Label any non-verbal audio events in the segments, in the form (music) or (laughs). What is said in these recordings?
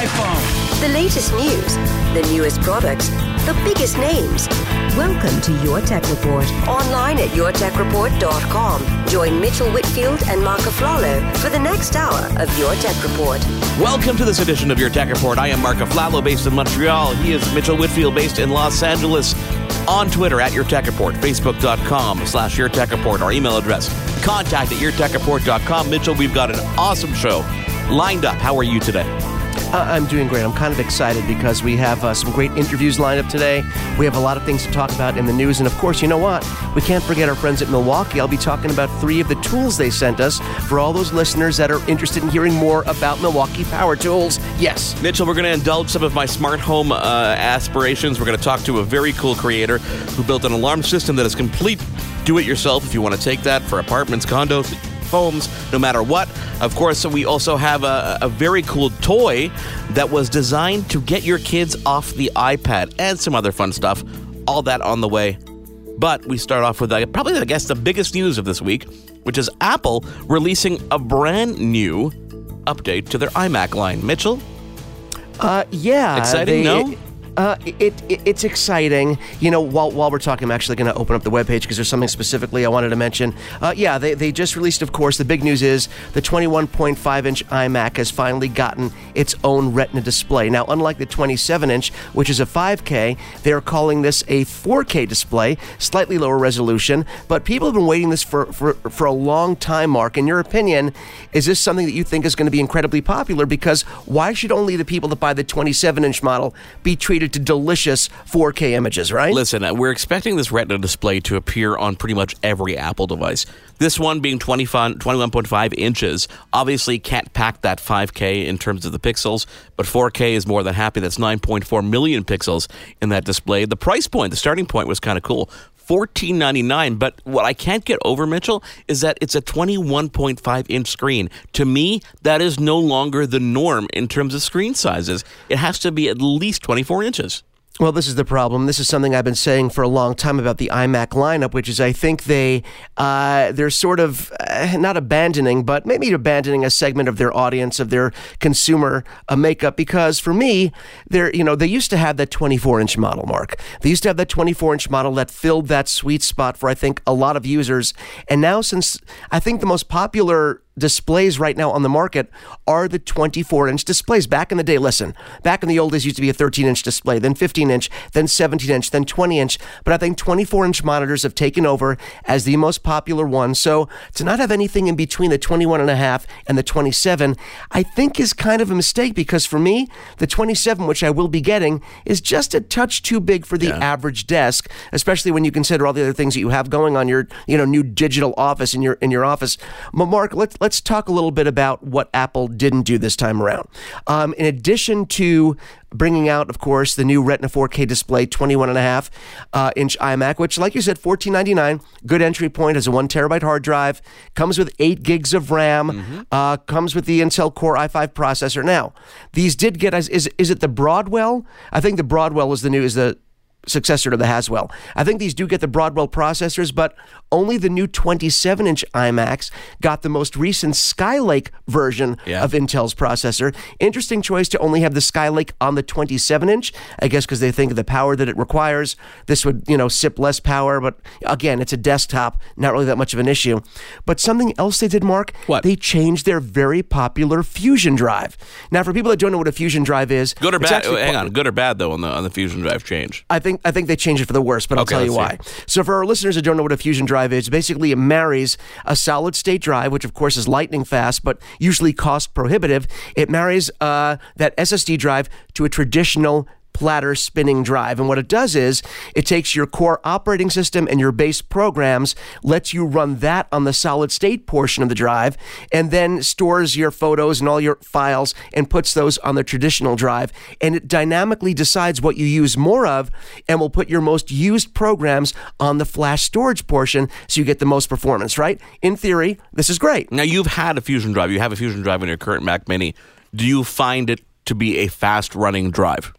iPhone. The latest news, the newest products, the biggest names. Welcome to Your Tech Report. Online at yourtechreport.com. Join Mitchell Whitfield and Mark Aflalo for the next hour of Your Tech Report. Welcome to this edition of Your Tech Report. I am Mark Aflalo, based in Montreal. He is Mitchell Whitfield, based in Los Angeles. On Twitter at Your Tech Report, Facebook.com slash Your Tech Report, our email address. Contact at YourTechReport.com. Mitchell, we've got an awesome show lined up. How are you today? Uh, I'm doing great. I'm kind of excited because we have uh, some great interviews lined up today. We have a lot of things to talk about in the news. And of course, you know what? We can't forget our friends at Milwaukee. I'll be talking about three of the tools they sent us for all those listeners that are interested in hearing more about Milwaukee Power Tools. Yes. Mitchell, we're going to indulge some of my smart home uh, aspirations. We're going to talk to a very cool creator who built an alarm system that is complete do it yourself if you want to take that for apartments, condos, homes, no matter what. Of course, we also have a, a, very cool toy that was designed to get your kids off the iPad and some other fun stuff. All that on the way. But we start off with uh, probably, I guess, the biggest news of this week, which is Apple releasing a brand new update to their iMac line. Mitchell? Uh, yeah. Exciting, they, no? Uh, it, it, it's exciting. You know, while, while we're talking, I'm actually going to open up the webpage because there's something specifically I wanted to mention. Uh, yeah, they, they just released, of course, the big news is the 21.5 inch iMac has finally gotten its own Retina display. Now, unlike the 27 inch, which is a 5K, they're calling this a 4K display, slightly lower resolution. But people have been waiting this for, for, for a long time, Mark. In your opinion, is this something that you think is going to be incredibly popular? Because why should only the people that buy the 27 inch model be treated to delicious 4K images, right? Listen, uh, we're expecting this Retina display to appear on pretty much every Apple device. This one being 21.5 inches, obviously can't pack that 5K in terms of the pixels, but 4K is more than happy. That's 9.4 million pixels in that display. The price point, the starting point was kind of cool. Fourteen ninety nine. But what I can't get over, Mitchell, is that it's a 21.5 inch screen. To me, that is no longer the norm in terms of screen sizes. It has to be at least 24 inches. Well, this is the problem. This is something I've been saying for a long time about the iMac lineup, which is I think they uh, they're sort of uh, not abandoning, but maybe abandoning a segment of their audience of their consumer uh, makeup. Because for me, they're you know they used to have that 24 inch model, Mark. They used to have that 24 inch model that filled that sweet spot for I think a lot of users. And now, since I think the most popular displays right now on the market are the 24 inch displays. Back in the day, listen, back in the old days, used to be a 13 inch display, then 15 inch, then 17 inch, then 20 inch. But I think 24 inch monitors have taken over as the most popular one. So to not have anything in between the 21 and a half and the 27, I think is kind of a mistake because for me, the 27, which I will be getting, is just a touch too big for the yeah. average desk, especially when you consider all the other things that you have going on your, you know, new digital office in your in your office. But Mark, let's let's let's talk a little bit about what Apple didn't do this time around. Um, in addition to bringing out, of course, the new Retina 4K display, 21 and a half uh, inch iMac, which, like you said, 14.99, good entry point, has a one terabyte hard drive, comes with eight gigs of RAM, mm-hmm. uh, comes with the Intel Core i5 processor. Now, these did get as is is it the Broadwell? I think the Broadwell is the new is the successor to the Haswell. I think these do get the Broadwell processors, but only the new 27 inch iMacs got the most recent Skylake version yeah. of Intel's processor. Interesting choice to only have the Skylake on the 27 inch, I guess because they think of the power that it requires. This would, you know, sip less power, but again, it's a desktop, not really that much of an issue. But something else they did, Mark, what? they changed their very popular Fusion drive. Now, for people that don't know what a Fusion drive is, good or bad, hang on, good or bad though on the on the Fusion drive change. I think think I think they changed it for the worse, but I'll okay, tell you why. See. So for our listeners that don't know what a fusion drive is, basically it marries a solid state drive, which of course is lightning fast, but usually cost prohibitive. It marries uh, that SSD drive to a traditional platter spinning drive. And what it does is it takes your core operating system and your base programs, lets you run that on the solid state portion of the drive, and then stores your photos and all your files and puts those on the traditional drive. And it dynamically decides what you use more of and will put your most used programs on the flash storage portion so you get the most performance, right? In theory, this is great. Now, you've had a Fusion drive. You have a Fusion drive in your current Mac Mini. Do you find it to be a fast running drive?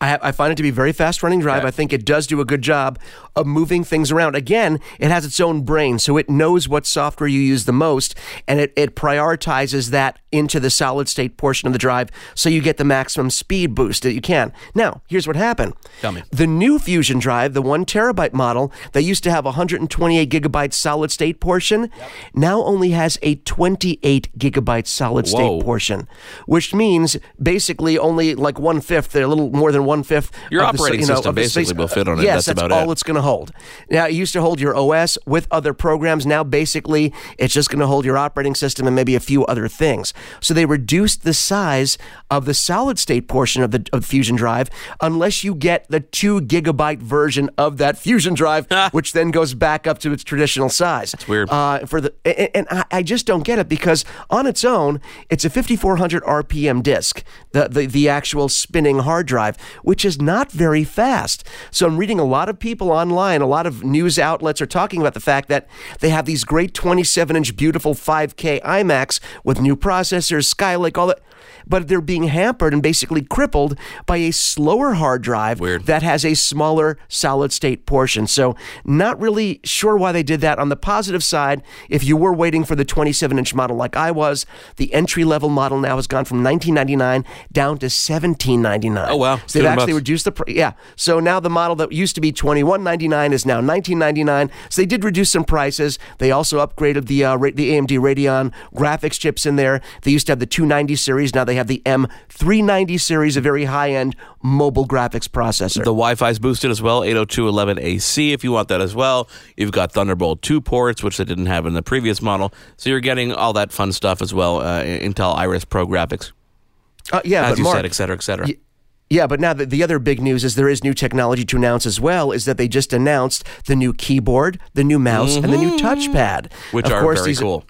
I, have, I, find it to be very fast running drive. Okay. I think it does do a good job of moving things around. Again, it has its own brain, so it knows what software you use the most, and it, it prioritizes that into the solid state portion of the drive so you get the maximum speed boost that you can. Now, here's what happened. Tell me. The new Fusion drive, the one terabyte model that used to have 128 gigabyte solid state portion, yep. now only has a 28 gigabyte solid state portion, which means basically only like one fifth, a little more than one fifth. Your operating the, you know, system basically space. will fit on it. Yes, that's, that's about all it. it's going to hold. Now, it used to hold your OS with other programs. Now, basically, it's just going to hold your operating system and maybe a few other things. So they reduced the size of the solid state portion of the of Fusion Drive unless you get the two gigabyte version of that Fusion Drive, (laughs) which then goes back up to its traditional size. That's weird. Uh, for the and, and I, just don't get it because on its own, it's a 5400 RPM disk, the, the the actual spinning hard drive, which is not very fast. So I'm reading a lot of people online, a lot of news outlets are talking about the fact that they have these great 27 inch beautiful 5K iMacs with new processors, Skylake, all that but they're being hampered and basically crippled by a slower hard drive Weird. that has a smaller solid state portion. So, not really sure why they did that. On the positive side, if you were waiting for the 27 inch model like I was, the entry level model now has gone from 19.99 down to 17.99. Oh wow! So they've actually reduced the price. Yeah. So now the model that used to be 21.99 is now 19.99. So they did reduce some prices. They also upgraded the uh, the AMD Radeon graphics chips in there. They used to have the 290 series. Now they have the M390 series, a very high end mobile graphics processor. The Wi Fi is boosted as well, 802.11ac if you want that as well. You've got Thunderbolt 2 ports, which they didn't have in the previous model. So you're getting all that fun stuff as well, uh, Intel Iris Pro graphics. Uh, yeah, as you Mark, said, et cetera, et cetera. Y- yeah, but now the, the other big news is there is new technology to announce as well. Is that they just announced the new keyboard, the new mouse, mm-hmm. and the new mm-hmm. touchpad. Which of are course, very these, cool.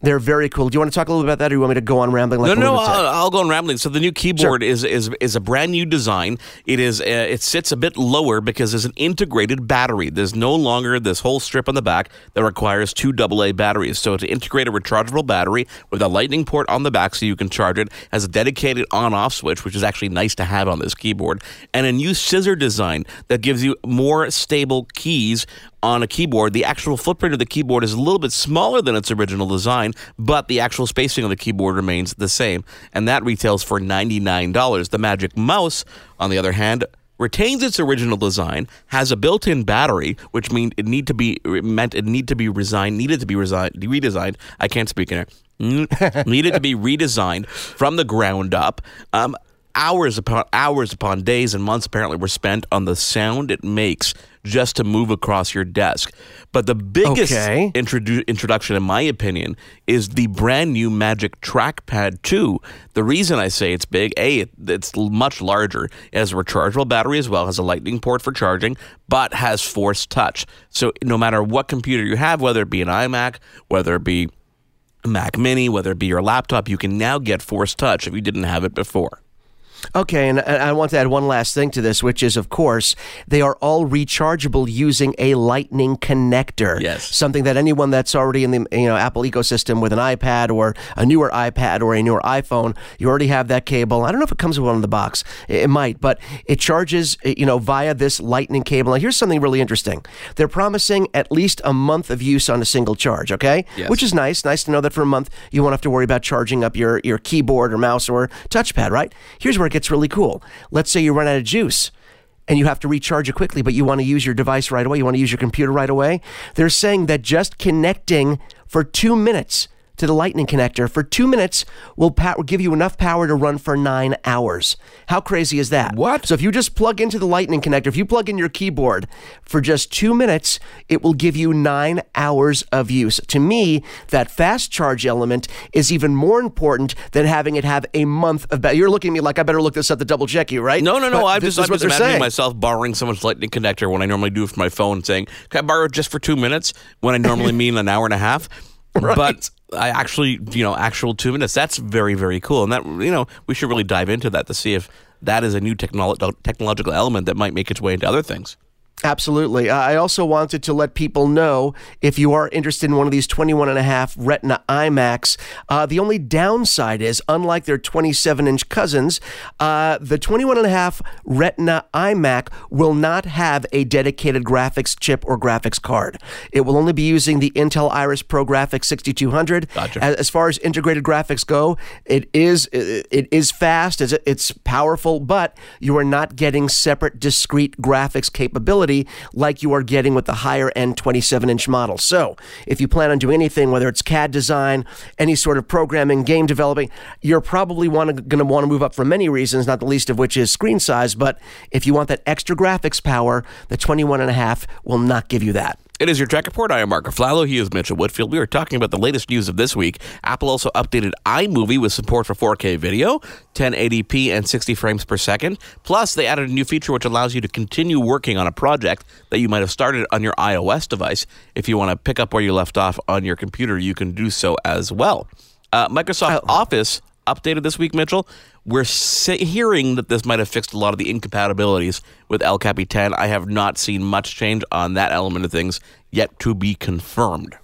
They're very cool. Do you want to talk a little bit about that, or do you want me to go on rambling? Like no, no, I'll, I'll, go on rambling. So the new keyboard sure. is is is a brand new design. It is uh, it sits a bit lower because there's an integrated battery. There's no longer this whole strip on the back that requires two AA batteries. So to integrate a rechargeable battery with a lightning port on the back, so you can charge it, has a dedicated on-off switch, which is actually nice to have on this keyboard, and a new scissor design that gives you more stable keys on a keyboard. The actual footprint of the keyboard is a little bit smaller than its original design, but the actual spacing of the keyboard remains the same, and that retails for $99. The Magic Mouse, on the other hand, retains its original design, has a built-in battery, which means it need to be meant it need to be resigned, needed to be resigned, redesigned. I can't speak in it. (laughs) needed to be redesigned from the ground up. Um, hours upon hours upon days and months apparently were spent on the sound it makes just to move across your desk. But the biggest okay. introdu- introduction, in my opinion, is the brand new Magic Trackpad 2. The reason I say it's big, A, it, it's much larger. It has a rechargeable battery as well, has a lightning port for charging, but has Force Touch. So no matter what computer you have, whether it be an iMac, whether it be a Mac Mini, whether it be your laptop, you can now get Force Touch if you didn't have it before. Okay, and I want to add one last thing to this, which is, of course, they are all rechargeable using a Lightning connector. Yes, something that anyone that's already in the you know Apple ecosystem with an iPad or a newer iPad or a newer iPhone, you already have that cable. I don't know if it comes with one in the box. It might, but it charges you know via this Lightning cable. Now, here's something really interesting. They're promising at least a month of use on a single charge. Okay, yes. which is nice. Nice to know that for a month you won't have to worry about charging up your your keyboard or mouse or touchpad. Right? Here's where it gets really cool. Let's say you run out of juice and you have to recharge it quickly, but you want to use your device right away, you want to use your computer right away. They're saying that just connecting for two minutes to the lightning connector for two minutes will, give you enough power to run for nine hours. How crazy is that? What? So if you just plug into the lightning connector, if you plug in your keyboard for just two minutes, it will give you nine hours of use. To me, that fast charge element is even more important than having it have a month of. Ba- You're looking at me like I better look this up to double check you, right? No, no, no. But I'm just, I'm just imagining saying. myself borrowing someone's lightning connector when I normally do it for my phone, saying, "Can I borrow it just for two minutes?" When I normally (laughs) mean an hour and a half. (laughs) But I actually, you know, actual two minutes. That's very, very cool. And that, you know, we should really dive into that to see if that is a new technolo- technological element that might make its way into other things. Absolutely. Uh, I also wanted to let people know if you are interested in one of these 21 and a half Retina iMacs, uh, the only downside is, unlike their 27 inch cousins, uh, the 21 and a half Retina iMac will not have a dedicated graphics chip or graphics card. It will only be using the Intel Iris Pro Graphics 6200. Gotcha. As, far as integrated graphics go, it is it, it is fast, it's, it's powerful, but you are not getting separate discrete graphics capability like you are getting with the higher end 27 inch model. So, if you plan on doing anything, whether it's CAD design, any sort of programming, game developing, you're probably going to want to move up for many reasons, not the least of which is screen size. But if you want that extra graphics power, the 21 and a half will not give you that. It is your Tech Report. I am Mark Aflalo. He is Mitchell Whitfield. We are talking about the latest news of this week. Apple also updated iMovie with support for 4K video, 1080p, and 60 frames per second. Plus, they added a new feature which allows you to continue working on a project that you might have started on your iOS device. If you want to pick up where you left off on your computer, you can do so as well. Uh, Microsoft Office updated this week, Mitchell. We're hearing that this might have fixed a lot of the incompatibilities with El Capitan. I have not seen much change on that element of things yet to be confirmed.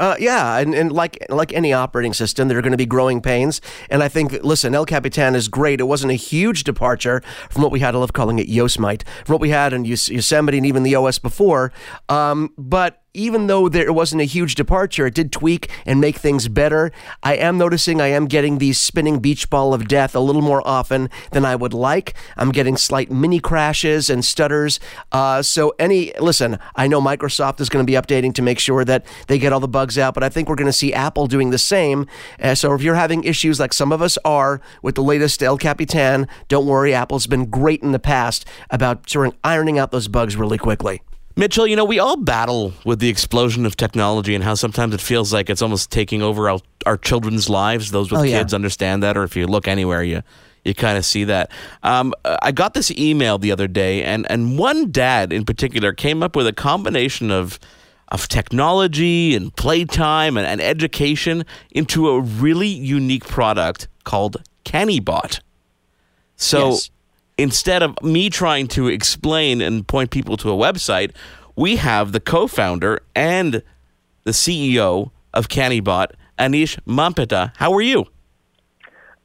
Uh, yeah, and, and like like any operating system, there are going to be growing pains. And I think, listen, El Capitan is great. It wasn't a huge departure from what we had. I love calling it Yosemite, from what we had in Yos- Yosemite and even the OS before. Um, but even though there wasn't a huge departure, it did tweak and make things better. I am noticing I am getting the spinning beach ball of death a little more often than I would like. I'm getting slight mini crashes and stutters. Uh, so any listen, I know Microsoft is going to be updating to make sure that they get all the bugs out, but I think we're going to see Apple doing the same. Uh, so if you're having issues like some of us are with the latest El Capitan, don't worry. Apple's been great in the past about ironing out those bugs really quickly. Mitchell, you know, we all battle with the explosion of technology and how sometimes it feels like it's almost taking over our, our children's lives. Those with Oh, yeah. kids understand that, or if you look anywhere, you you kind of see that. Um, I got this email the other day, and, and one dad in particular came up with a combination of of technology and playtime and, and education into a really unique product called CannyBot. So Yes. Instead of me trying to explain and point people to a website, we have the co-founder and the CEO of CannyBot, Anish Mampeta. How are you?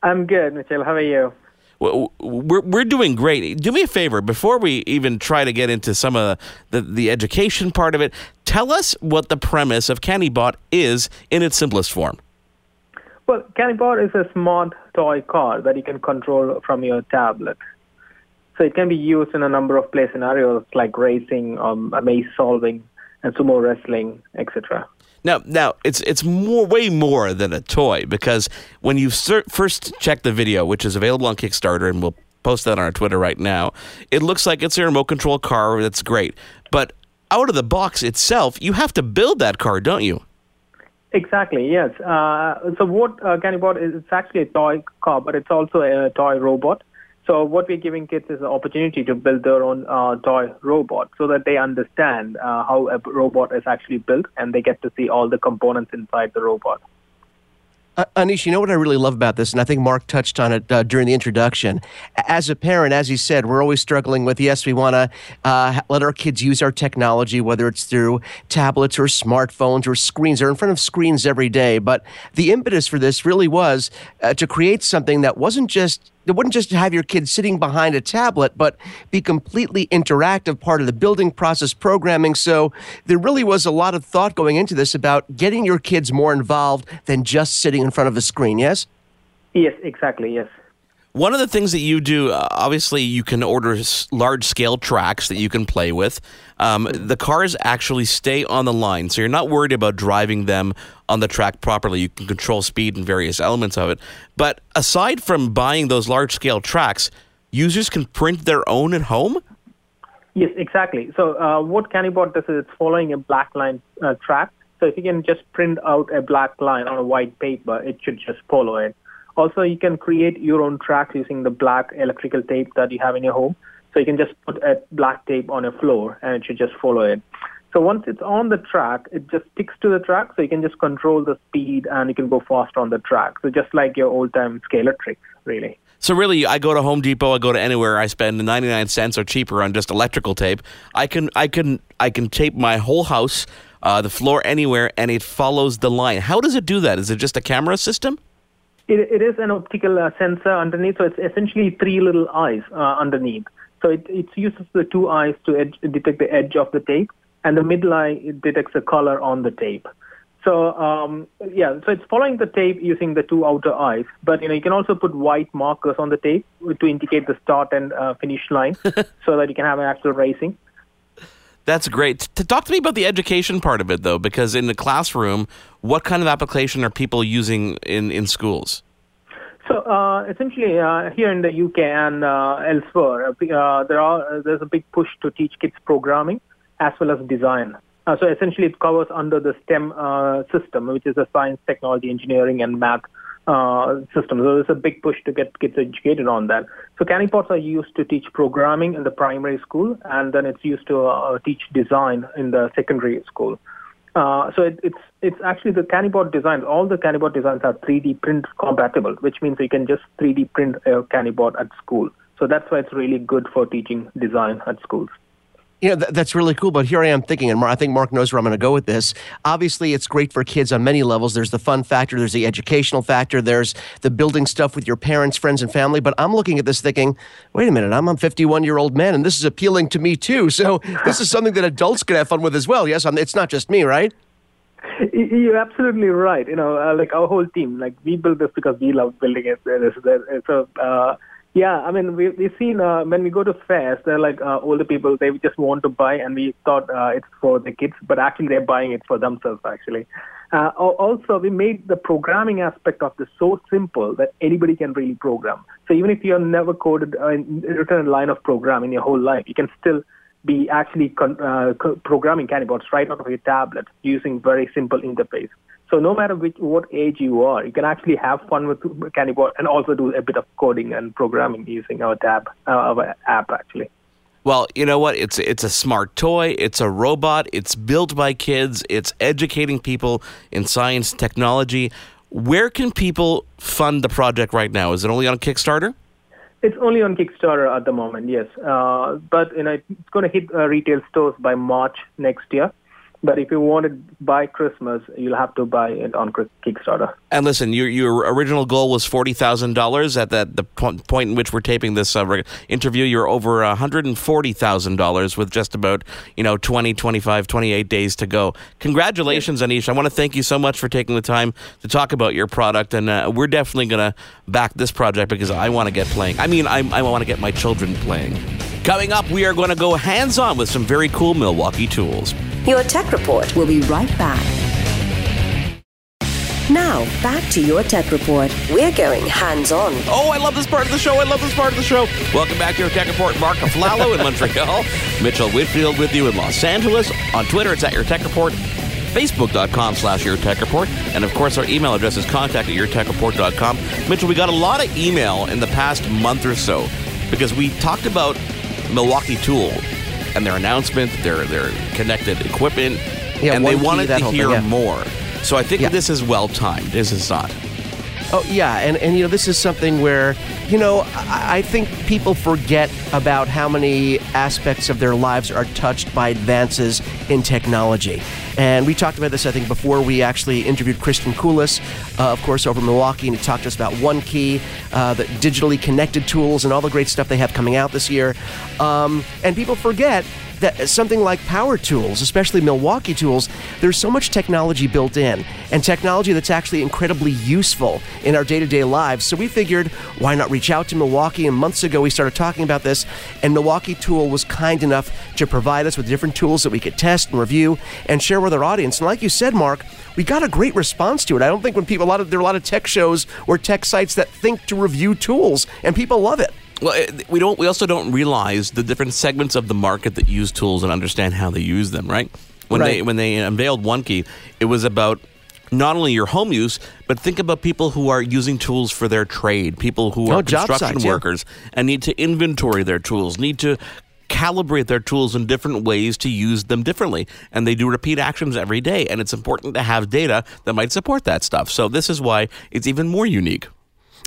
I'm good, Mitchell. How are you? We're, we're doing great. Do me a favor before we even try to get into some of the, the education part of it. Tell us what the premise of CannyBot is in its simplest form. Well, CannyBot is a smart toy car that you can control from your tablet. So it can be used in a number of play scenarios like racing, um, maze solving, and sumo wrestling, etc. Now, now it's it's more way more than a toy because when you ser- first check the video, which is available on Kickstarter, and we'll post that on our Twitter right now, it looks like it's a remote control car. That's great, but out of the box itself, you have to build that car, don't you? Exactly, yes. Uh, so what uh, CannyBot is, it's actually a toy car, but it's also a toy robot. So what we're giving kids is an opportunity to build their own uh, toy robot so that they understand uh, how a robot is actually built and they get to see all the components inside the robot. Uh, Anish, you know what I really love about this, and I think Mark touched on it uh, during the introduction. As a parent, as he said, we're always struggling with yes, we want to uh, let our kids use our technology, whether it's through tablets or smartphones or screens. They're in front of screens every day. But the impetus for this really was uh, to create something that wasn't just it wouldn't just have your kids sitting behind a tablet, but be completely interactive, part of the building process programming. So there really was a lot of thought going into this about getting your kids more involved than just sitting in front of a screen. Yes. Yes, exactly, yes. One of the things that you do, uh, obviously, you can order large scale tracks that you can play with. Um, the cars actually stay on the line, so you're not worried about driving them on the track properly. You can control speed and various elements of it. But aside from buying those large scale tracks, users can print their own at home? Yes, exactly. So uh, what CannyBot does is it's following a black line uh, track. So if you can just print out a black line on a white paper, it should just follow it. Also, you can create your own tracks using the black electrical tape that you have in your home. So you can just put a black tape on a floor and it should just follow it. So once it's on the track, it just sticks to the track. So you can just control the speed and you can go faster on the track. So just like your old time Scalextrics, really. So really, I go to Home Depot, I go to anywhere, I spend 99 cents or cheaper on just electrical tape. I can, I can, I can tape my whole house, uh, the floor anywhere, and it follows the line. How does it do that? Is it just a camera system? It, it is an optical uh, sensor underneath, so it's essentially three little eyes uh, underneath. So it, it uses the two eyes to edge, detect the edge of the tape, and the middle eye it detects the color on the tape. So um, yeah, so it's following the tape using the two outer eyes, but you know you can also put white markers on the tape to indicate the start and uh, finish line, (laughs) so that you can have an actual racing. That's great. To talk to me about the education part of it, though, because in the classroom, what kind of application are people using in, in schools? So uh, essentially, uh, here in the UK and uh, elsewhere, uh, there are there's a big push to teach kids programming as well as design. Uh, so essentially, it covers under the STEM uh, system, which is a science, technology, engineering, and math uh, system. So there's a big push to get kids educated on that. So CannyBots are used to teach programming in the primary school, and then it's used to uh, teach design in the secondary school. Uh, so it, it's it's actually the CannyBot designs. All the CannyBot designs are 3D print compatible, which means you can just 3D print a CannyBot at school. So that's why it's really good for teaching design at schools you know, th- that's really cool. But here I am thinking, and I think Mark knows where I'm going to go with this. Obviously, it's great for kids on many levels. There's the fun factor, there's the educational factor, there's the building stuff with your parents, friends, and family. But I'm looking at this thinking, wait a minute, I'm a 51 year old man, and this is appealing to me too. So (laughs) this is something that adults can have fun with as well. Yes, it's not just me, right? You're absolutely right. You know, uh, like our whole team, like we build this because we love building it. It's a uh, yeah, I mean, we, we've seen uh, when we go to fairs, they're like uh, older people, they just want to buy, and we thought uh, it's for the kids, but actually they're buying it for themselves, actually. Uh, also, we made the programming aspect of this so simple that anybody can really program. So even if you have never coded uh, written a line of program in your whole life, you can still be actually con- uh, programming CannyBots right out of your tablet using very simple interface. So no matter which what age you are, you can actually have fun with CannyBot and also do a bit of coding and programming using our tab, uh, our app actually. Well, you know what? It's it's a smart toy. It's a robot. It's built by kids. It's educating people in science, technology. Where can people fund the project right now? Is it only on Kickstarter? It's only on Kickstarter at the moment, yes. Uh, but you know, it's going to hit uh, retail stores by March next year. But if you want it by Christmas, you'll have to buy it on Kickstarter. And listen, your your original goal was forty thousand dollars. At that the point in which we're taping this uh, interview, you're over one hundred and forty thousand dollars with just about you know 20, 25, 28 days to go. Congratulations, yes. Anish! I want to thank you so much for taking the time to talk about your product, and uh, we're definitely going to back this project because I want to get playing. I mean, I, I want to get my children playing. Coming up, we are going to go hands on with some very cool Milwaukee tools. Your tech report will be right back. Now, back to your tech report. We're going hands on. Oh, I love this part of the show. I love this part of the show. Welcome back to your tech report. Mark Aflalo in Montreal, (laughs) Mitchell Whitfield with you in Los Angeles. On Twitter, it's at your tech report. Facebook.com slash your tech report. And of course, our email address is contact at yourtechreport.com. Mitchell, we got a lot of email in the past month or so because we talked about Milwaukee Tool and their announcement, their their connected equipment, yeah, and they wanted to hear thing, yeah. more. So I think yeah. this is well timed. This is not. Oh yeah, and and you know this is something where you know I, I, think people forget about how many aspects of their lives are touched by advances in technology. And we talked about this, I think, before we actually interviewed Christian Koulis, uh, of course, over Milwaukee, and he talked to us about One Key, uh, the digitally connected tools, and all the great stuff they have coming out this year. Um, and people forget that something like power tools, especially Milwaukee tools, there's so much technology built in and technology that's actually incredibly useful in our day to day lives. So we figured, why not reach out to Milwaukee? And months ago, we started talking about this, and Milwaukee Tool was kind enough to provide us with different tools that we could test and review and share with our audience. And like you said, Mark, we got a great response to it. I don't think when people a lot of there are a lot of tech shows or tech sites that think to review tools, and people love it. Well, we don't. We also don't realize the different segments of the market that use tools and understand how they use them. Right? When Right. they when they unveiled OneKey, it was about not only your home use, but think about people who are using tools for their trade, people who Oh, are job construction sites, yeah. workers and need to inventory their tools, need to calibrate their tools in different ways to use them differently. And they do repeat actions every day. And it's important to have data that might support that stuff. So this is why it's even more unique.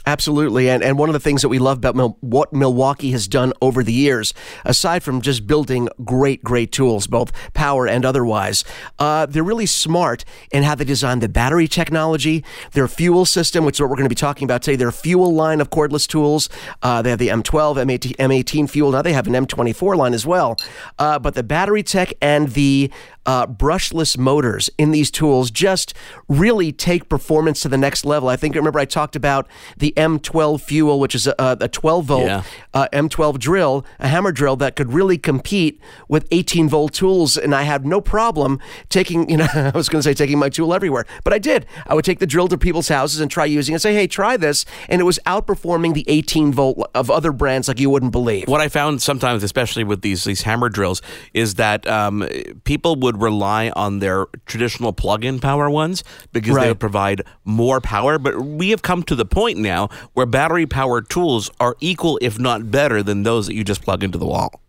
Absolutely. And, and one of the things that we love about Mil- what Milwaukee has done over the years, aside from just building great, great tools, both power and otherwise, uh, they're really smart in how they design the battery technology, their fuel system, which is what we're going to be talking about today, their fuel line of cordless tools. Uh, they have the M12, M18, M18 fuel. Now they have an M24 line as well. Uh, but the battery tech and the uh, brushless motors in these tools just really take performance to the next level. I think remember I talked about the M12 fuel, which is a, a 12 volt Yeah. uh, M12 drill, a hammer drill that could really compete with 18 volt tools, and I had no problem taking. (laughs) You know, I was going to say taking my tool everywhere, but I did. I would take the drill to people's houses and try using it. and Say, hey, try this, and it was outperforming the 18 volt of other brands like you wouldn't believe. What I found sometimes, especially with these these hammer drills, is that um, people would rely on their traditional plug-in power ones because they would provide more power. But we have come to the point now where battery-powered tools are equal, if not better, than those that you just plug into the wall.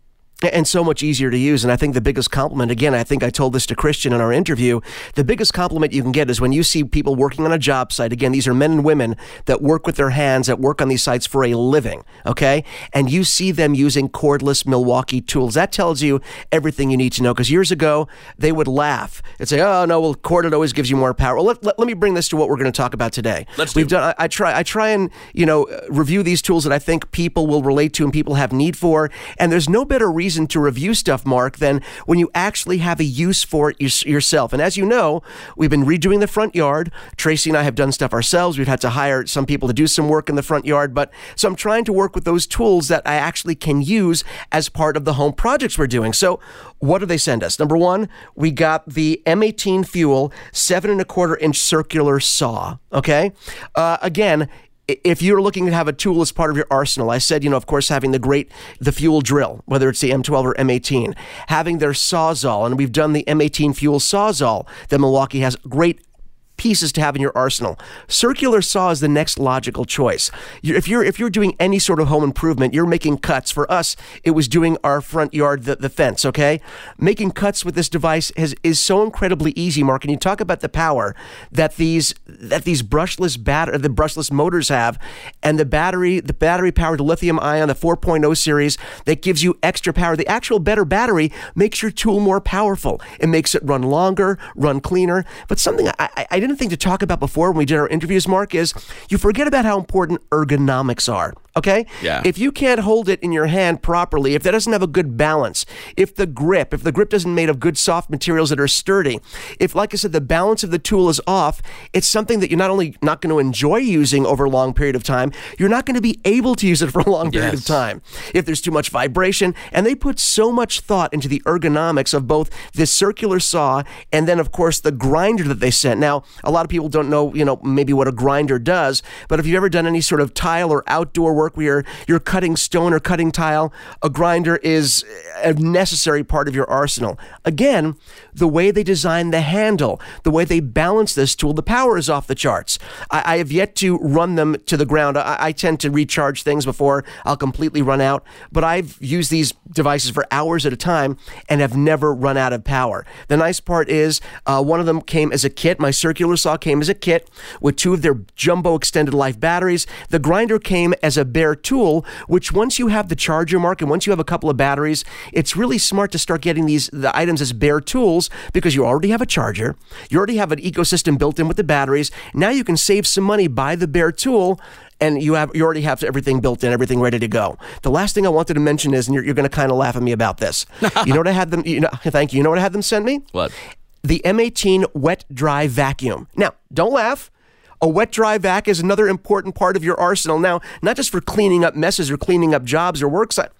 And so much easier to use. And I think the biggest compliment, again, I think I told this to Christian in our interview, the biggest compliment you can get is when you see people working on a job site. Again, these are men and women that work with their hands, that work on these sites for a living, okay? And you see them using cordless Milwaukee tools. That tells you everything you need to know. Because years ago, they would laugh and say, oh, no, well, corded always gives you more power. Well, let, let, let me bring this to what we're going to talk about today. Let's We've do done, I, I try, I try and, you know, review these tools that I think people will relate to and people have need for. And there's no better reason to review stuff, Mark, than when you actually have a use for it yourself. And as you know, we've been redoing the front yard. Tracy and I have done stuff ourselves. We've had to hire some people to do some work in the front yard. But so I'm trying to work with those tools that I actually can use as part of the home projects we're doing. So what do they send us? Number one, we got the M18 Fuel seven and a quarter inch circular saw. Okay. Uh, again, if you're looking to have a tool as part of your arsenal, I said, you know, of course, having the great, the fuel drill, whether it's the M12 or M18, having their Sawzall, and we've done the M18 fuel Sawzall that Milwaukee has great pieces to have in your arsenal. Circular saw is the next logical choice. If you're if you're doing any sort of home improvement, you're making cuts. For us, it was doing our front yard, the, the fence. Okay, making cuts with this device is is so incredibly easy. Mark, and you talk about the power that these that these brushless batter the brushless motors have, and the battery the battery powered lithium ion the 4.0 series that gives you extra power. The actual better battery makes your tool more powerful. It makes it run longer, run cleaner. But something I, I, I didn't think to talk about before when we did our interviews, Mark, is you forget about how important ergonomics are. Okay? Yeah. If you can't hold it in your hand properly, if that doesn't have a good balance, if the grip, if the grip isn't made of good soft materials that are sturdy, if, like I said, the balance of the tool is off, it's something that you're not only not going to enjoy using over a long period of time, you're not going to be able to use it for a long period of time. If there's too much vibration, and they put so much thought into the ergonomics of both this circular saw and then, of course, the grinder that they sent. Now, a lot of people don't know, you know, maybe what a grinder does, but if you've ever done any sort of tile or outdoor work where you're, cutting stone or cutting tile, a grinder is a necessary part of your arsenal. Again, the way they design the handle, the way they balance this tool, the power is off the charts. I, I have yet to run them to the ground. I, I tend to recharge things before I'll completely run out, but I've used these devices for hours at a time and have never run out of power. The nice part is uh, one of them came as a kit, my circular peeler saw came as a kit with two of their jumbo extended life batteries. The grinder came as a bare tool, which once you have the charger mark and once you have a couple of batteries, it's really smart to start getting these the items as bare tools because you already have a charger, you already have an ecosystem built in with the batteries. Now you can save some money buy the bare tool and you have you already have everything built in, everything ready to go. The last thing I wanted to mention is, and you're, you're going to kind of laugh at me about this. (laughs) you know what I had them? You know, thank you. You know what I had them send me? What? The M18 wet dry vacuum. Now, don't laugh. A wet dry vac is another important part of your arsenal. Now, not just for cleaning up messes or cleaning up jobs or work sites,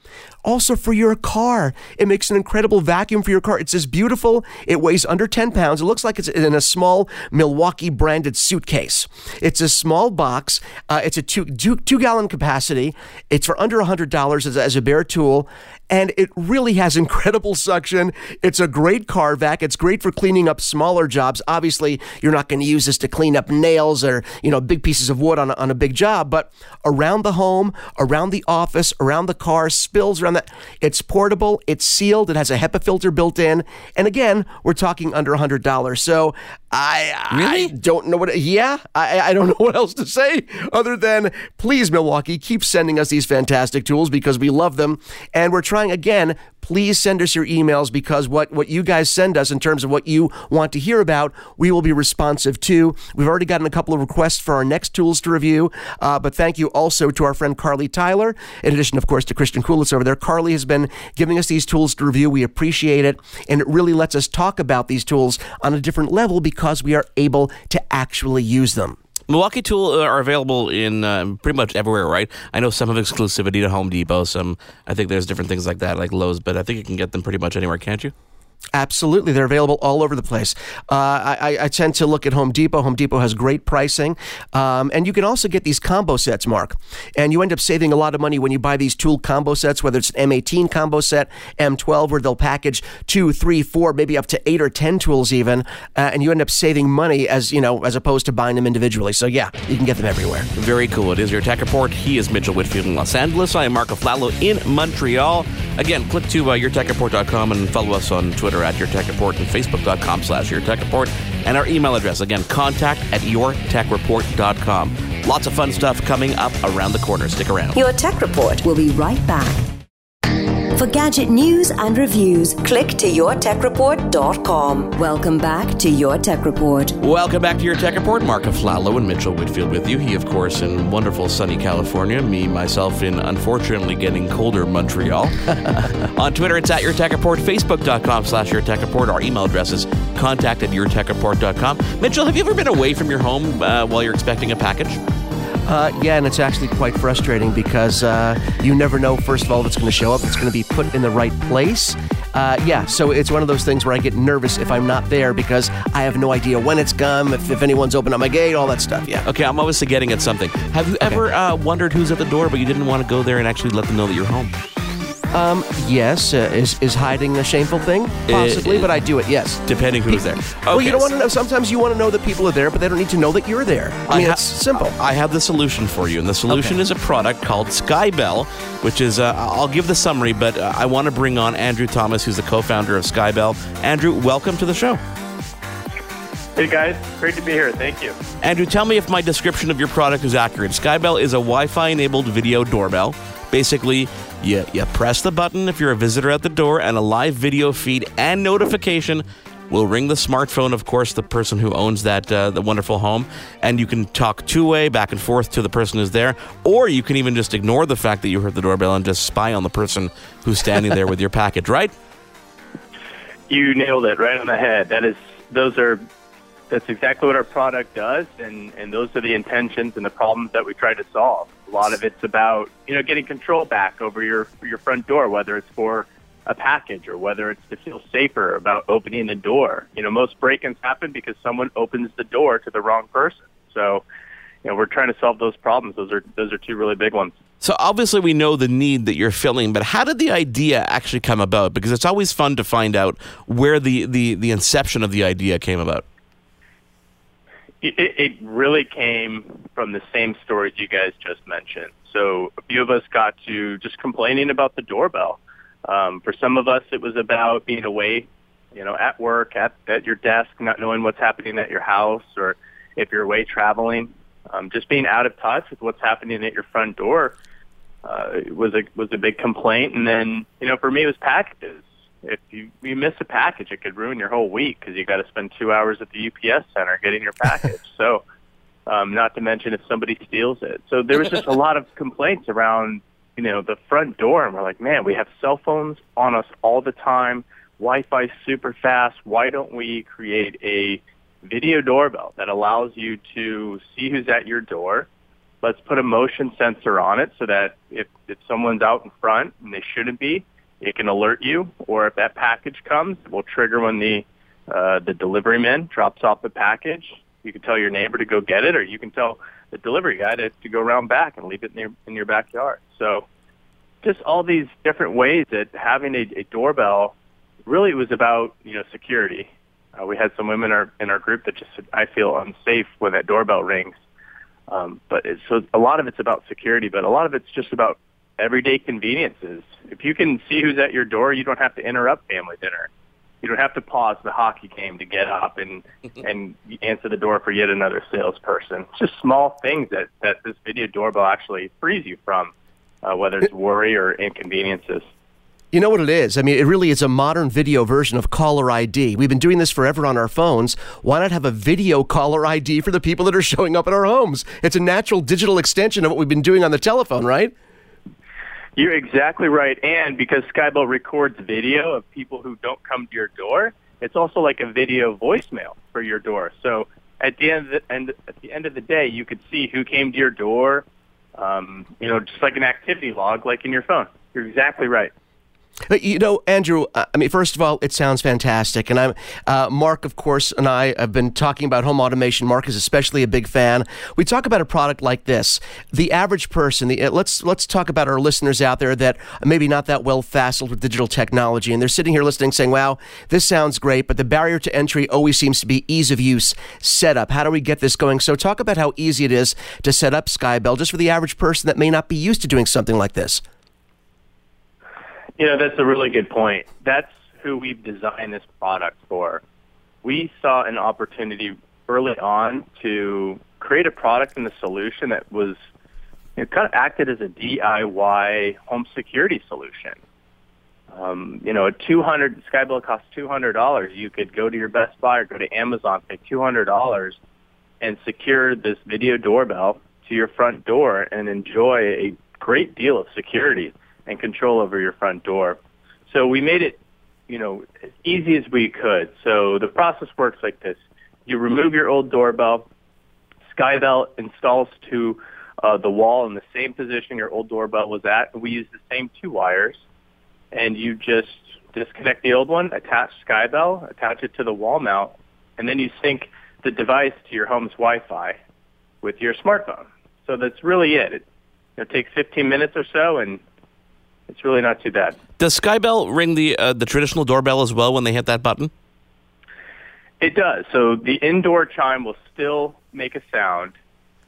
also for your car. It makes an incredible vacuum for your car. It's just beautiful. It weighs under 10 pounds. It looks like it's in a small Milwaukee branded suitcase. It's a small box. Uh, it's a two, two, two, gallon capacity. It's for under $100 as, as a bare tool and it really has incredible suction. It's a great car vac. It's great for cleaning up smaller jobs. Obviously, you're not going to use this to clean up nails or, you know, big pieces of wood on a, on a big job, but around the home, around the office, around the car, spills around that. It's portable, it's sealed, it has a HEPA filter built in. And again, we're talking under $100. So I, really? I don't know what, yeah, I, I don't know (laughs) what else to say other than please, Milwaukee, keep sending us these fantastic tools because we love them. And we're trying trying again please send us your emails because what, what you guys send us in terms of what you want to hear about, we will be responsive to. We've already gotten a couple of requests for our next tools to review, uh, but thank you also to our friend Carly Tyler, in addition, of course, to Christian Kulitz over there. Carly has been giving us these tools to review. We appreciate it, and it really lets us talk about these tools on a different level because we are able to actually use them. Milwaukee Tool uh, are available in uh, pretty much everywhere, right? I know some have exclusivity to Home Depot. Some, I think there's different things like that, like Lowe's, but I think you can get them pretty much anywhere, can't you? Absolutely, they're available all over the place. Uh, I, I, tend to look at Home Depot. Home Depot has great pricing, um, and you can also get these combo sets, Mark. And you end up saving a lot of money when you buy these tool combo sets, whether it's an M18 combo set, M12, where they'll package two, three, four, maybe up to eight or ten tools even, uh, and you end up saving money as you know, as opposed to buying them individually. So yeah, you can get them everywhere. Very cool. It is your tech report. He is Mitchell Whitfield in Los Angeles. I am Mark Aflalo in Montreal. Again, click to uh, yourtechreport.com and follow us on Twitter Twitter at Your Tech Report and Facebook.com slash Your Tech Report. And our email address, again, contact at YourTechReport.com. Lots of fun stuff coming up around the corner. Stick around. Your Tech Report will be right back. For gadget news and reviews, click to yourtechreport.com. Welcome back to Your Tech Report. Welcome back to Your Tech Report. Mark Aflalo and Mitchell Whitfield with you. He, of course, in wonderful sunny California. Me, myself, in unfortunately getting colder Montreal. (laughs) On Twitter, it's at Your Tech Report. Facebook.com slash Your Tech Report. Our email address is contact at yourtechreport.com. Mitchell, have you ever been away from your home uh, while you're expecting a package? Uh, yeah, and it's actually quite frustrating because uh, you never know, first of all, if it's going to show up, it's going to be put in the right place. Uh, yeah, so it's one of those things where I get nervous if I'm not there because I have no idea when it's come, if, if anyone's opened up my gate, all that stuff. Yeah. Okay, I'm obviously getting at something. Have you ever uh, wondered who's at the door, but you didn't want to go there and actually let them know that you're home? Um, yes. Uh, is is hiding a shameful thing? Possibly, but I do it. Yes. Depending who's there. Okay. Well, you don't want to know. Sometimes you want to know that people are there, but they don't need to know that you're there. I mean, ha- it's simple. I have the solution for you, and the solution okay. is a product called Skybell, which is uh, I'll give the summary, but uh, I want to bring on Andrew Thomas, who's the co-founder of Skybell. Andrew, welcome to the show. Hey guys, great to be here. Thank you. Andrew, tell me if my description of your product is accurate. Skybell is a Wi-Fi enabled video doorbell. Basically, you, you press the button if you're a visitor at the door, and a live video feed and notification will ring the smartphone, of course, the person who owns that uh, the wonderful home, and you can talk two way back and forth to the person who's there, or you can even just ignore the fact that you heard the doorbell and just spy on the person who's standing there with your package. Right? You nailed it right on the head. That is, those are that's exactly what our product does, and, and those are the intentions and the problems that we try to solve. A lot of it's about you know getting control back over your your front door, whether it's for a package or whether it's to feel safer about opening the door. You know, most break-ins happen because someone opens the door to the wrong person. So, you know, we're trying to solve those problems. Those are those are two really big ones. So obviously we know the need that you're filling, but how did the idea actually come about? Because it's always fun to find out where the, the, the inception of the idea came about. It, it really came from the same stories you guys just mentioned. So a few of us got to just complaining about the doorbell. Um, for some of us, it was about being away you know, at work, at, at your desk, not knowing what's happening at your house, or if you're away traveling, um, just being out of touch with what's happening at your front door uh, was a was a big complaint. And then, you know, for me, it was packages. If you you miss a package, it could ruin your whole week because you got to spend two hours at the UPS center getting your package. (laughs) so, um, not to mention if somebody steals it. So there was just a lot of complaints around, you know, the front door, and we're like, man, we have cell phones on us all the time. Wi-Fi super fast. Why don't we create a video doorbell that allows you to see who's at your door? Let's put a motion sensor on it so that if, if someone's out in front and they shouldn't be, it can alert you. Or if that package comes, it will trigger when the uh, the delivery man drops off the package. You can tell your neighbor to go get it, or you can tell the delivery guy to, to go around back and leave it in your in your backyard. So, just all these different ways that having a, a doorbell really was about you know security. Uh, we had some women in our in our group that just said, I feel unsafe when that doorbell rings. Um, but it's, so a lot of it's about security, but a lot of it's just about everyday conveniences. If you can see who's at your door, you don't have to interrupt family dinner. You don't have to pause the hockey game to get up and (laughs) and answer the door for yet another salesperson. It's just small things that that this video doorbell actually frees you from, uh, whether it's worry or inconveniences. You know what it is? I mean, it really is a modern video version of caller ID. We've been doing this forever on our phones. Why not have a video caller ID for the people that are (laughs) showing up at our homes? It's a natural digital extension of what we've been doing on the telephone, right? You're exactly right. And because Skybell records video of people who don't come to your door, it's also like a video voicemail for your door. So at the end of the, end, at the end of the day, you could see who came to your door. Um, you know, just like an activity log, like in your phone. You're exactly right. You know, Andrew, uh, I mean, first of all, it sounds fantastic. And I'm, uh, Mark, of course, and I have been talking about home automation. Mark is especially a big fan. We talk about a product like this. The average person, the, uh, let's, let's talk about our listeners out there that maybe not that well faciled with digital technology. And they're sitting here listening saying, wow, this sounds great. But the barrier to entry always seems to be ease of use, setup. How do we get this going? So talk about how easy it is to set up Skybell just for the average person that may not be used to doing something like this. You know, that's a really good point. That's who we've designed this product for. We saw an opportunity early on to create a product and a solution that was kind of acted as a DIY home security solution. Um, you know, a 200 Skybell costs $200. You could go to your Best Buy or go to Amazon, pay $200 and secure this video doorbell to your front door and enjoy a great deal of security and control over your front door. So we made it, you know, as easy as we could. So the process works like this. You remove your old doorbell. Skybell installs to uh, the wall in the same position your old doorbell was at. We use the same two wires. And you just disconnect the old one, attach Skybell, attach it to the wall mount, and then you sync the device to your home's Wi-Fi with your smartphone. So that's really it. It, it takes 15 minutes or so, and it's really not too bad. Does Skybell ring the uh, the traditional doorbell as well when they hit that button? It does. So the indoor chime will still make a sound.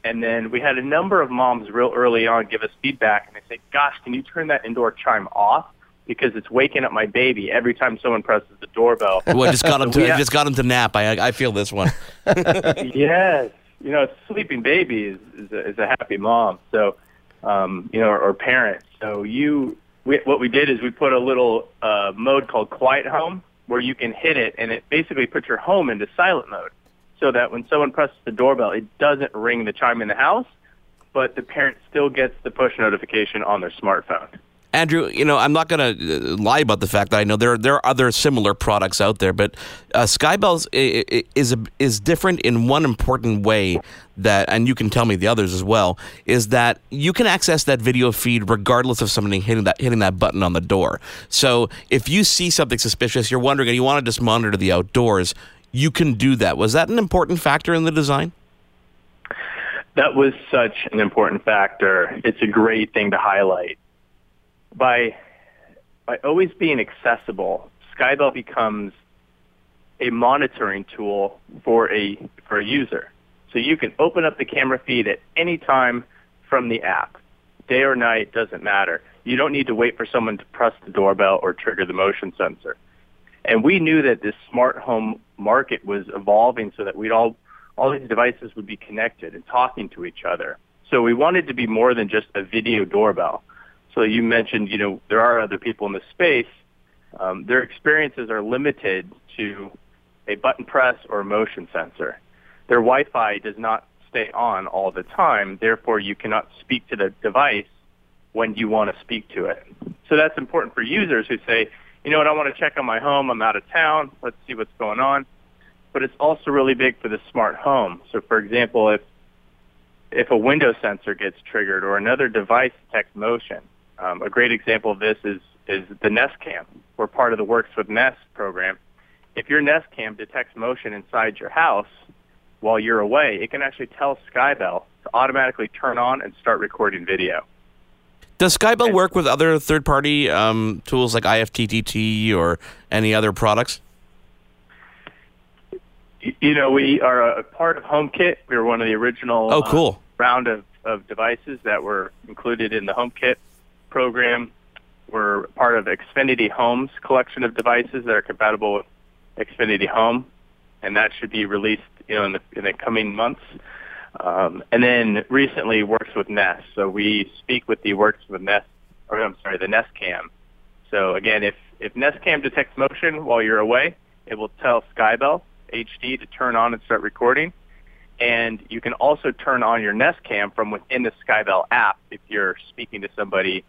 And then we had a number of moms real early on give us feedback, and they say, "Gosh, can you turn that indoor chime off?" Because it's waking up my baby every time someone presses the doorbell. (laughs) Well, I just got him to just got him to nap. I I feel this one. (laughs) yes, you know, a sleeping baby is is a, is a happy mom. So, um, you know, or, or parent. So you we, what we did is we put a little uh, mode called Quiet Home where you can hit it and it basically puts your home into silent mode so that when someone presses the doorbell, it doesn't ring the chime in the house, but the parent still gets the push notification on their smartphone. Andrew, you know, I'm not going to uh, lie about the fact that I know there there are other similar products out there, but uh, Skybells is a, is different in one important way that, and you can tell me the others as well, is that you can access that video feed regardless of somebody hitting that hitting that button on the door. So if you see something suspicious, you're wondering, and you want to just monitor the outdoors, you can do that. Was that an important factor in the design? That was such an important factor. It's a great thing to highlight by by always being accessible, Skybell becomes a monitoring tool for a for a user. So you can open up the camera feed at any time from the app. Day or night doesn't matter. You don't need to wait for someone to press the doorbell or trigger the motion sensor. And we knew that this smart home market was evolving so that we'd all, all these devices would be connected and talking to each other. So we wanted to be more than just a video doorbell. So you mentioned, you know, there are other people in the space. Um, their experiences are limited to a button press or a motion sensor. Their Wi-Fi does not stay on all the time. Therefore, you cannot speak to the device when you want to speak to it. So that's important for users who say, you know what, I want to check on my home. I'm out of town. Let's see what's going on. But it's also really big for the smart home. So for example, if if a window sensor gets triggered or another device detects motion, um, a great example of this is is the Nest Cam. We're part of the Works with Nest program. If your Nest Cam detects motion inside your house while you're away, it can actually tell Skybell to automatically turn on and start recording video. Does Skybell work with other third-party um, tools like IFTTT or any other products? You know, we are a part of HomeKit. We were one of the original oh, cool. Uh, round of, of devices that were included in the HomeKit program. We're part of Xfinity Home's collection of devices that are compatible with Xfinity Home, and that should be released, you know, in the in the coming months. Um, and then recently works with Nest. So we speak with the works with Nest, or I'm sorry, the Nest Cam. So again, if if Nest Cam detects motion while you're away, it will tell Skybell HD to turn on and start recording. And you can also turn on your Nest Cam from within the Skybell app if you're speaking to somebody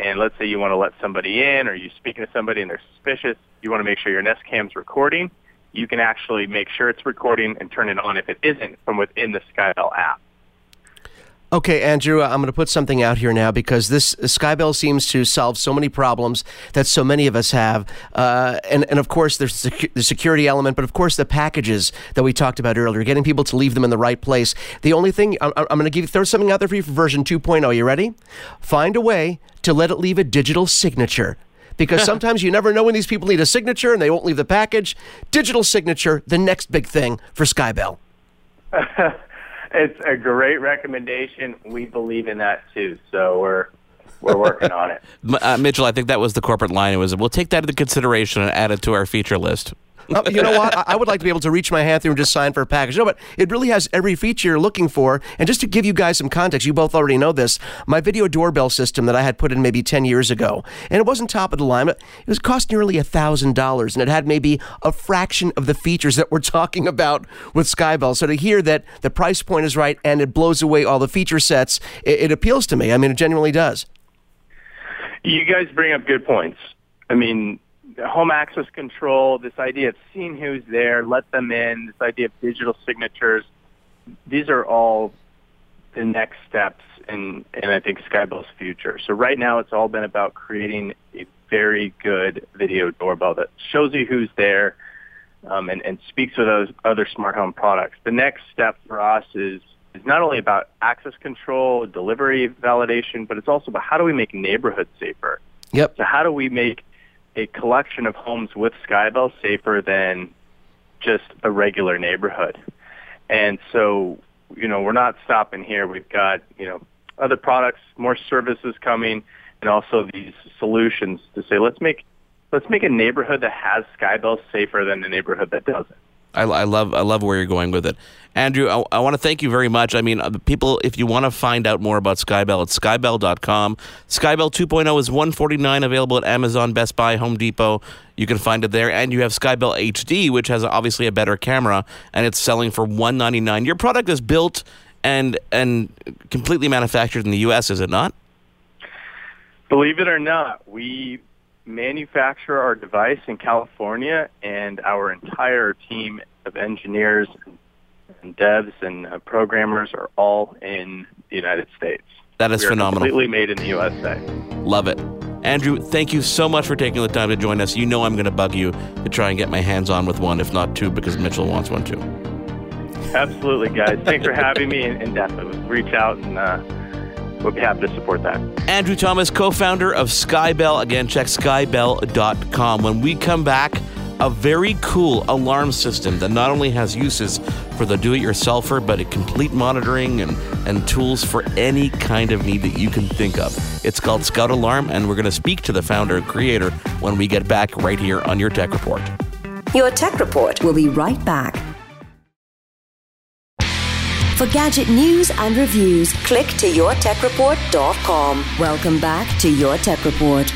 and let's say you want to let somebody in or you're speaking to somebody and they're suspicious, you want to make sure your Nest Cam's recording, you can actually make sure it's recording and turn it on if it isn't from within the Skybell app. Okay, Andrew, I'm going to put something out here now because this Skybell seems to solve so many problems that so many of us have. Uh, and, and of course, there's the security element, but of course, the packages that we talked about earlier, getting people to leave them in the right place. The only thing, I'm, I'm going to give throw something out there for you for version 2.0. You ready? Find a way to let it leave a digital signature because (laughs) sometimes you never know when these people need a signature and they won't leave the package. Digital signature, the next big thing for Skybell. (laughs) it's a great recommendation. We believe in that too. So we're we're working on it. (laughs) Uh, Mitchell, I think that was the corporate line. It was we'll take that into consideration and add it to our feature list. Uh, you know what? I would like to be able to reach my hand through and just sign for a package. No, but it really has every feature you're looking for. And just to give you guys some context, you both already know this. My video doorbell system that I had put in maybe 10 years ago, and it wasn't top of the line, but it was cost nearly $1,000. And it had maybe a fraction of the features that we're talking about with Skybell. So to hear that the price point is right and it blows away all the feature sets, it, it appeals to me. I mean, it genuinely does. You guys bring up good points. I mean, home access control, this idea of seeing who's there, let them in, this idea of digital signatures, these are all the next steps in, in I think Skybell's future. So right now it's all been about creating a very good video doorbell that shows you who's there um, and, and speaks with those other smart home products. The next step for us is is not only about access control, delivery validation, but it's also about how do we make neighborhoods safer. Yep. So how do we make a collection of homes with Skybell safer than just a regular neighborhood. And so, you know, we're not stopping here. We've got, you know, other products, more services coming, and also these solutions to say, let's make let's make a neighborhood that has Skybell safer than a neighborhood that doesn't. I, I, love I love where you're going with it, Andrew. I, I want to thank you very much. I mean, uh, people, if you want to find out more about Skybell, it's skybell.com. Skybell 2.0 is 149 available at Amazon, Best Buy, Home Depot. You can find it there, and you have Skybell HD, which has obviously a better camera, and it's selling for 199. Your product is built and and completely manufactured in the U.S. Is it not? Believe it or not, we manufacture our device in California, and our entire team of engineers and devs and uh, programmers are all in the United States. That is phenomenal. Completely made in the USA. Love it. Andrew, thank you so much for taking the time to join us. You know I'm going to bug you to try and get my hands on with one, if not two, because Mitchell wants one too. Absolutely, guys. Thanks for having me, and, and definitely reach out and. Uh, we'll be happy to support that. Andrew Thomas, co founder of Skybell. Again, check skybell.com. When we come back, a very cool alarm system that not only has uses for the do-it-yourselfer, but a complete monitoring and, and tools for any kind of need that you can think of. It's called Scout Alarm, and we're going to speak to the founder and creator when we get back right here on your Tech Report. Your Tech Report will be right back. For gadget news and reviews, click to yourtechreport.com. Welcome back to Your Tech Report.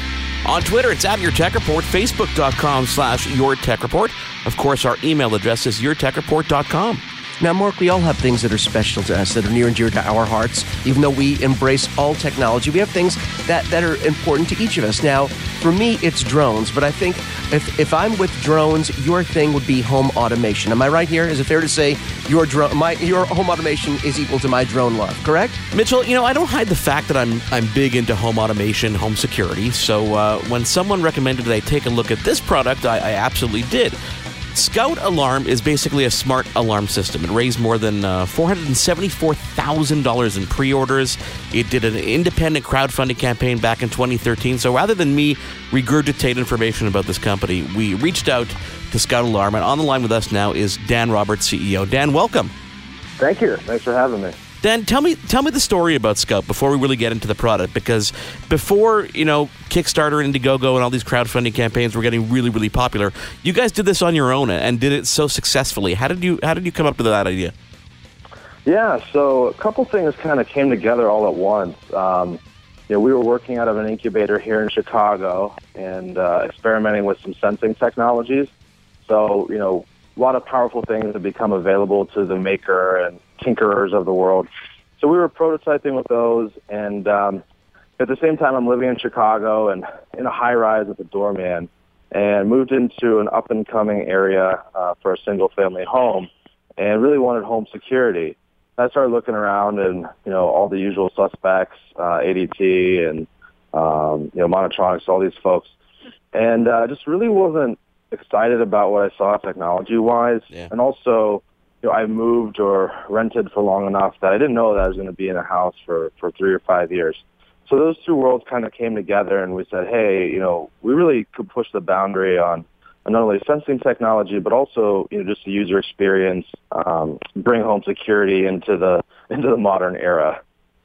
On Twitter, it's at Your Tech Report, Facebook.com slash Your Tech Report. Of course, our email address is YourTechReport.com. Now, Mark, we all have things that are special to us, that are near and dear to our hearts. Even though we embrace all technology, we have things that, that are important to each of us. Now, for me, it's drones, but I think if, if I'm with drones, your thing would be home automation. Am I right here? Is it fair to say your drone, my your home automation is equal to my drone love? Correct, Mitchell. You know, I don't hide the fact that I'm I'm big into home automation, home security. So uh, when someone recommended that I take a look at this product, I, I absolutely did. Scout Alarm is basically a smart alarm system. It raised more than uh, $474,000 in pre orders. It did an independent crowdfunding campaign back in 2013. So rather than me regurgitate information about this company, we reached out to Scout Alarm. And on the line with us now is Dan Roberts, CEO. Dan, welcome. Thank you. Thanks for having me. Dan, tell me tell me the story about Scout before we really get into the product because before, you know, Kickstarter and Indiegogo and all these crowdfunding campaigns were getting really really popular, you guys did this on your own and did it so successfully. How did you how did you come up with that idea? Yeah, so a couple things kind of came together all at once. Um, we were working out of an incubator here in Chicago and uh, experimenting with some sensing technologies. So, you know, a lot of powerful things have become available to the maker and tinkerers of the world. So we were prototyping with those, and um, at the same time, I'm living in Chicago and in a high rise as a doorman, and moved into an up and coming area uh, for a single family home, and really wanted home security. I started looking around, and you know all the usual suspects, uh, ADT and um, you know Monitronics, all these folks, and uh, just really wasn't excited about what I saw technology wise, yeah. and also you know, I moved or rented for long enough that I didn't know that I was going to be in a house for, for three or five years. So those two worlds kind of came together and we said, hey, you know, we really could push the boundary on, not only sensing technology, but also, you know, just the user experience, um, bring home security into the, into the modern era.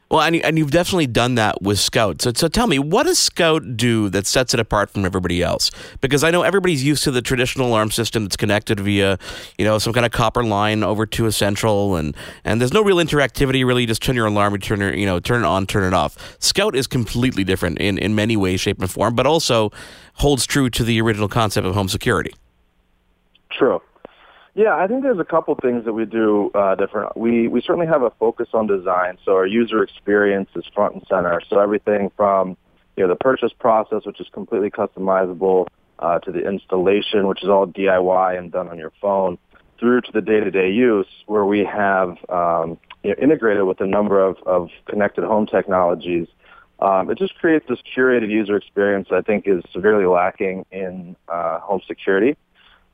Well, and, and you've definitely done that with Scout. So, so tell me, what does Scout do that sets it apart from everybody else? Because I know everybody's used to the traditional alarm system that's connected via, you know, some kind of copper line over to a central, and and there's no real interactivity. Really, you just turn your alarm, you turn your, you know, turn it on, turn it off. Scout is completely different in in many ways, shape, and form, but also holds true to the original concept of home security. True. Yeah, I think there's a couple things that we do uh, different. We we certainly have a focus on design, so our user experience is front and center. So everything from you know the purchase process, which is completely customizable, uh, to the installation, which is all DIY and done on your phone, through to the day-to-day use, where we have um, you know, integrated with a number of, of connected home technologies. Um, it just creates this curated user experience that I think is severely lacking in uh, home security.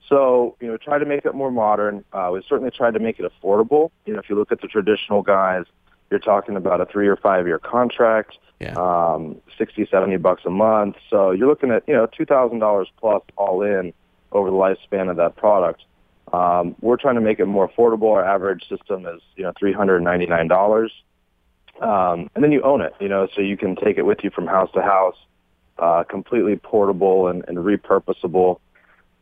So, you know, try to make it more modern. Uh, we certainly tried to make it affordable. You know, if you look at the traditional guys, you're talking about a three or five year contract, yeah. um, 60, 70 bucks a month. So you're looking at, you know, $2,000 plus all in over the lifespan of that product. Um, we're trying to make it more affordable. Our average system is, you know, $399. Um, and then you own it, you know, so you can take it with you from house to house, uh, completely portable and, and repurposable.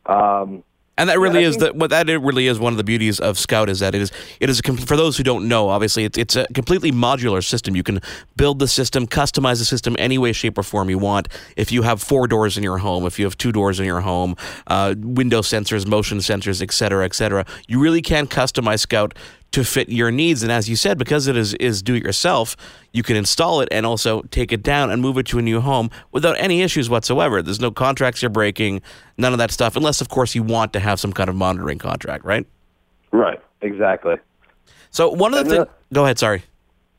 Um, and that really yeah, is the what that really is one of the beauties of Scout is that it is it is a, for those who don't know. Obviously, it's it's a completely modular system. You can build the system, customize the system any way, shape, or form you want. If you have four doors in your home, if you have two doors in your home, uh, window sensors, motion sensors, et cetera, et cetera, you really can customize Scout to fit your needs. And as you said, because it is, is do it yourself, you can install it and also take it down and move it to a new home without any issues whatsoever. There's no contracts you're breaking, none of that stuff, unless, of course, you want to have some kind of monitoring contract, right? Right, exactly. So, one of the things. Go ahead, sorry.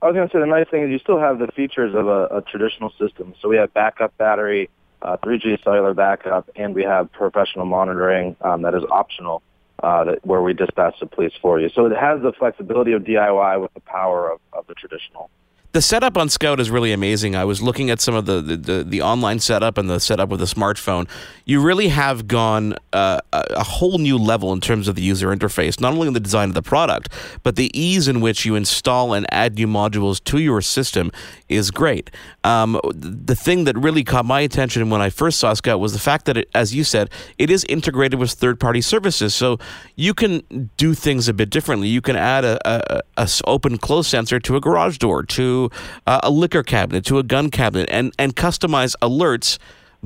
I was going to say the nice thing is you still have the features of a, a traditional system. So, we have backup battery, uh, 3G cellular backup, and we have professional monitoring um, that is optional uh, that, where we dispatch the police for you. So it has the flexibility of DIY with the power of, of the traditional. The setup on Scout is really amazing. I was looking at some of the, the, the, the online setup and the setup with the smartphone. You really have gone uh, a whole new level in terms of the user interface, not only in the design of the product, but the ease in which you install and add new modules to your system is great. Um, the thing that really caught my attention when I first saw Scout was the fact that, it, as you said, it is integrated with third party services. So you can do things a bit differently. You can add a, a, a open close sensor to a garage door, to uh, a liquor cabinet to a gun cabinet and, and customize alerts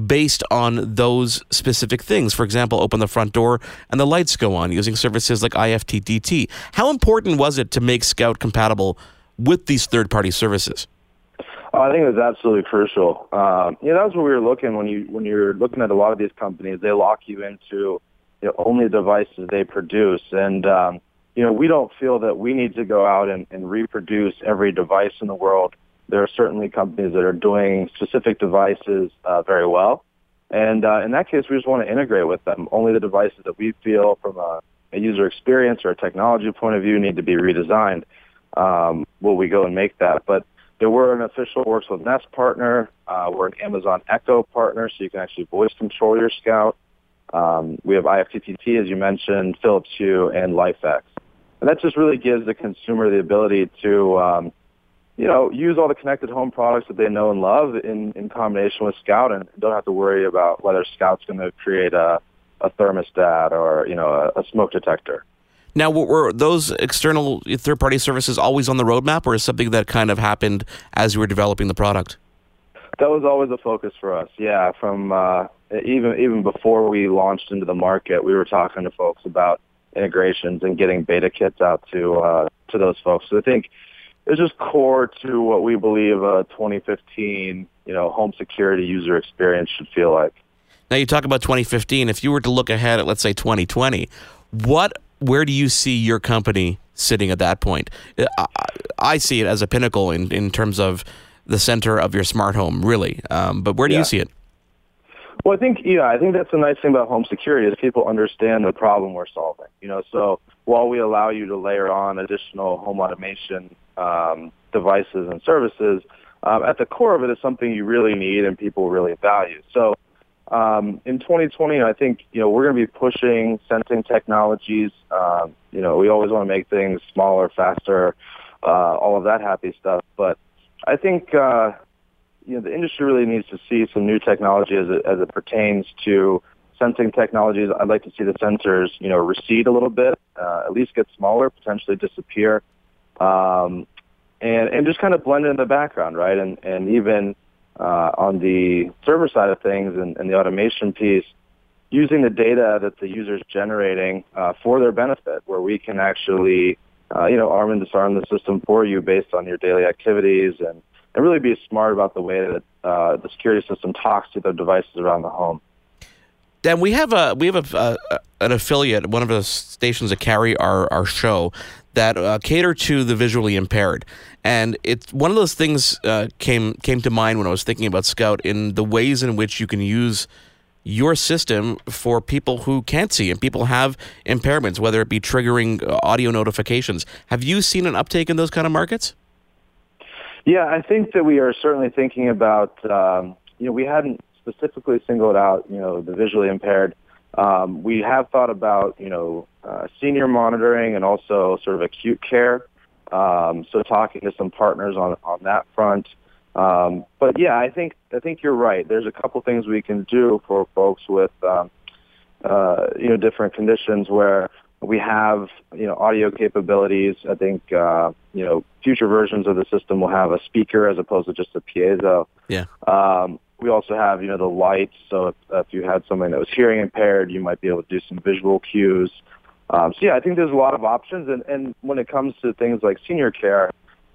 based on those specific things. For example, open the front door and the lights go on using services like IFTTT. How important was it to make Scout compatible with these third party services? Oh, I think it was absolutely crucial. Um, know, that's what we were looking when you when you're looking at a lot of these companies. They lock you into you know, only the devices they produce, and um, you know, we don't feel that we need to go out and, and reproduce every device in the world. There are certainly companies that are doing specific devices uh, very well. And uh, in that case, we just want to integrate with them. Only the devices that we feel from a, a user experience or a technology point of view need to be redesigned. Um, will we go and make that? But there were an official Works with Nest partner. Uh, we're an Amazon Echo partner, so you can actually voice control your Scout. Um, we have IFTTT, as you mentioned, Philips Hue, and LIFX. And that just really gives the consumer the ability to, um, you know, use all the connected home products that they know and love in, in combination with Scout and don't have to worry about whether Scout's going to create a, a thermostat or, you know, a, a smoke detector. Now, were those external third-party services always on the roadmap, or is something that kind of happened as you were developing the product? That was always a focus for us. Yeah, from uh, even even before we launched into the market, we were talking to folks about integrations and getting beta kits out to uh, to those folks. So I think it's just core to what we believe a 2015 you know home security user experience should feel like. Now you talk about 2015. If you were to look ahead at let's say 2020, what where do you see your company sitting at that point? I, I see it as a pinnacle in in terms of the center of your smart home, really. Um, but where do yeah. you see it? Well, I think yeah, I think that's the nice thing about home security is people understand the problem we're solving. You know, so while we allow you to layer on additional home automation um, devices and services, um, at the core of it is something you really need and people really value. So um, in 2020, I think you know we're going to be pushing sensing technologies. Um, you know, we always want to make things smaller, faster, uh, all of that happy stuff. But I think uh, you know, the industry really needs to see some new technology as it, as it pertains to sensing technologies. I'd like to see the sensors, you know, recede a little bit, uh, at least get smaller, potentially disappear, um, and and just kind of blend in the background, right? And and even uh, on the server side of things and, and the automation piece, using the data that the user's generating uh, for their benefit, where we can actually, uh, you know, arm and disarm the system for you based on your daily activities and and really be smart about the way that uh, the security system talks to the devices around the home. Dan, we have a we have a, an affiliate, one of the stations that carry our our show that uh, cater to the visually impaired, and it's one of those things uh, came came to mind when I was thinking about Scout in the ways in which you can use your system for people who can't see and people have impairments, whether it be triggering uh, audio notifications. Have you seen an uptake in those kind of markets? Yeah, I think that we are certainly thinking about, um, you know, we hadn't specifically singled out, you know, the visually impaired. Um, we have thought about, you know, uh, senior monitoring and also sort of acute care. Um, so talking to some partners on on that front. Um, but yeah, I think I think you're right. There's a couple things we can do for folks with, um, uh, you know, different conditions where we have, you know, audio capabilities. I think, uh, you know, future versions of the system will have a speaker as opposed to just a piezo. Yeah. Um, we also have, you know, the lights. So if, if you had someone that was hearing impaired, you might be able to do some visual cues. Um, so yeah, I think there's a lot of options. And, and when it comes to things like senior care,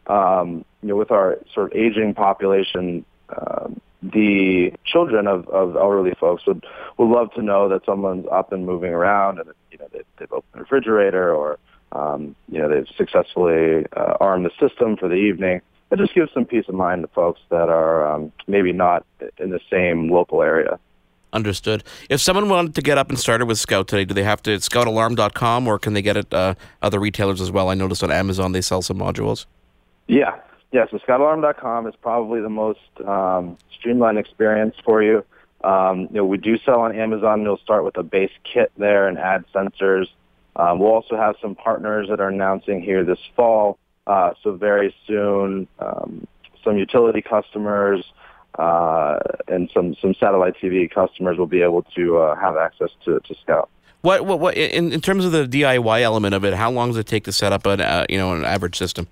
um, you know, with our sort of aging population, um, the children of, of elderly folks would, would love to know that someone's up and moving around and, you know, they've, they've opened the refrigerator or, um, you know, they've successfully uh, armed the system for the evening. It just gives some peace of mind to folks that are um, maybe not in the same local area. Understood. If someone wanted to get up and started with Scout today, do they have to scoutalarm.com or can they get it uh, other retailers as well? I noticed on Amazon they sell some modules. Yeah, Yeah, so scoutalarm.com is probably the most um, streamlined experience for you. Um, you know, we do sell on Amazon. You'll start with a base kit there and add sensors. Um, we'll also have some partners that are announcing here this fall. Uh, so very soon, um, some utility customers uh, and some some satellite TV customers will be able to uh, have access to, to Scout. What what what in, in terms of the DIY element of it? How long does it take to set up an uh, you know an average system?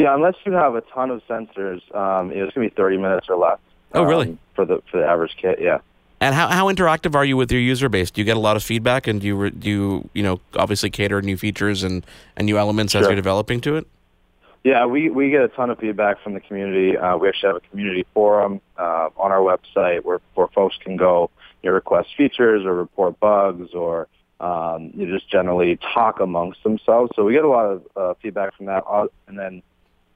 Yeah, unless you have a ton of sensors, um, it's going to be 30 minutes or less. Oh, really? Um, for the for the average kit, yeah. And how, how interactive are you with your user base? Do you get a lot of feedback, and do you do you, you know obviously cater new features and, and new elements sure. as you're developing to it? Yeah, we, we get a ton of feedback from the community. Uh, we actually have a community forum uh, on our website where, where folks can go you know, request features or report bugs or um, you just generally talk amongst themselves. So we get a lot of uh, feedback from that. Uh, and then,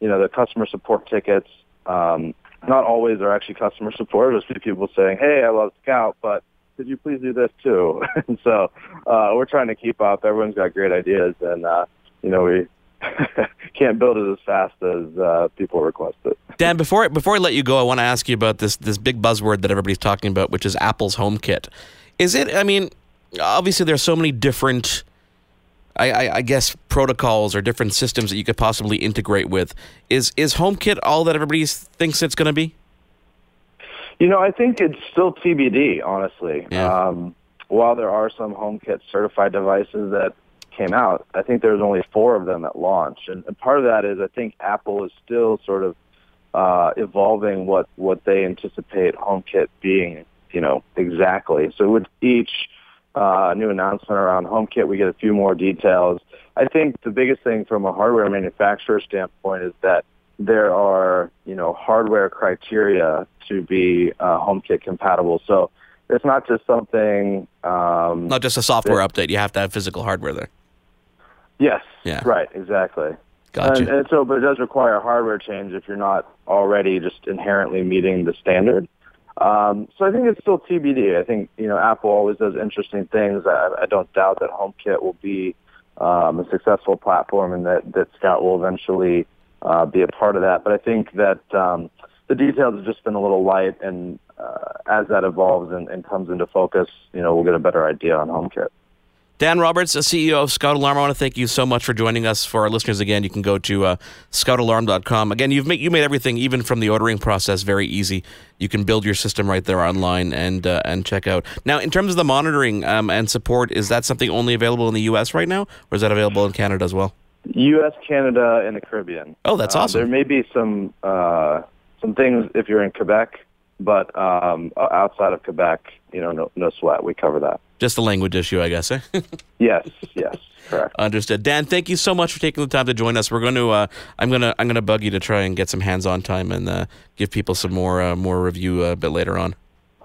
you know, the customer support tickets, um, not always are actually customer support. There's people saying, hey, I love Scout, but could you please do this too? (laughs) and so uh, we're trying to keep up. Everyone's got great ideas, and uh, you know we (laughs) can't build it as fast as uh, people request it. Dan, before before I let you go, I want to ask you about this this big buzzword that everybody's talking about, which is Apple's HomeKit. Is it? I mean, obviously there's so many different. I, I, I, guess protocols or different systems that you could possibly integrate with. Is is HomeKit all that everybody thinks it's going to be? You know, I think it's still TBD. Honestly, yeah. um, while there are some HomeKit certified devices that came out, I think there's only four of them at launch, and, and part of that is I think Apple is still sort of uh, evolving what what they anticipate HomeKit being, you know, exactly. So with each uh, new announcement around HomeKit, we get a few more details. I think the biggest thing from a hardware manufacturer standpoint is that there are, you know, hardware criteria to be uh, HomeKit compatible. So it's not just something. Um, not just a software that, update. You have to have physical hardware there. Yes. Yeah. Right. Exactly. Gotcha. And, and, so, but it does require a hardware change if you're not already just inherently meeting the standard. Um, so I think it's still TBD. I think you know Apple always does interesting things. I, I don't doubt that HomeKit will be um, a successful platform and that that Scout will eventually uh, be a part of that. But I think that um, the details have just been a little light, and uh, as that evolves and, and comes into focus, you know, we'll get a better idea on HomeKit. Dan Roberts, CEO of Scout Alarm. I want to thank you so much for joining us. For our listeners, again, you can go to uh, scoutalarm.com. Again, you've made you made everything, even from the ordering process, very easy. You can build your system right there online and uh, and check out. Now, in terms of the monitoring um, and support, is that something only available in the U.S. right now, or is that available in Canada as well? U.S., Canada, and the Caribbean. Oh, that's uh, awesome. There may be some uh, some things if you're in Quebec, but um, outside of Quebec, you know, no, no sweat. We cover that. Just a language issue, I guess. Eh? (laughs) yes, yes, correct. Understood. Dan, thank you so much for taking the time to join us. We're going to, uh, I'm going to, I'm to bug you to try and get some hands-on time and uh, give people some more, uh, more review a bit later on.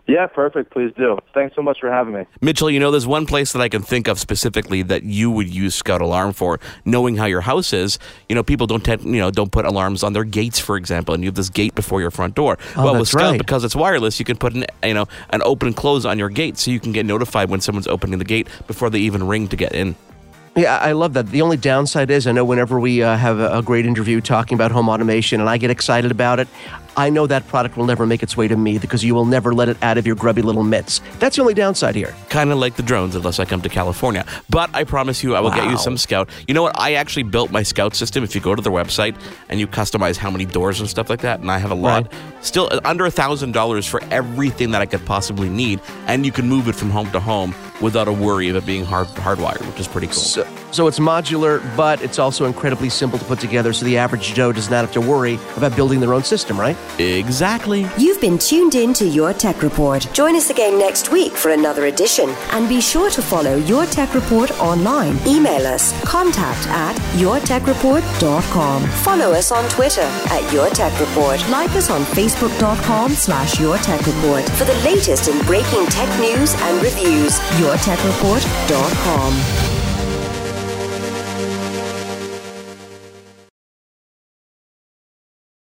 Yeah, perfect. Please do. Thanks so much for having me. Mitchell, you know, there's one place that I can think of specifically that you would use Scout Alarm for, knowing how your house is. You know, people don't tend, you know, don't put alarms on their gates, for example, and you have this gate before your front door. Oh, well, that's with Scout, right. because it's wireless, you can put an, you know, an open and close on your gate so you can get notified when someone's opening the gate before they even ring to get in. Yeah, I love that. The only downside is I know whenever we uh, have a, a great interview talking about home automation and I get excited about it, I know that product will never make its way to me because you will never let it out of your grubby little mitts. That's the only downside here. Kind of like the drones, unless I come to California. But I promise you, I will get you some Scout. You know what? I actually built my Scout system. If you go to their website and you customize how many doors and stuff like that, and I have a lot, still uh, under a thousand dollars for everything that I could possibly need, and you can move it from home to home without a worry of it being hard hardwired, which is pretty cool. So, so it's modular, but it's also incredibly simple to put together so the average Joe does not have to worry about building their own system, right? Exactly. You've been tuned in to Your Tech Report. Join us again next week for another edition. And be sure to follow Your Tech Report online. Email us contact at yourtechreport.com. Follow us on Twitter at Your Tech Report. Like us on facebook.com slash Your Tech Report for the latest in breaking tech news and reviews. yourtechreport.com.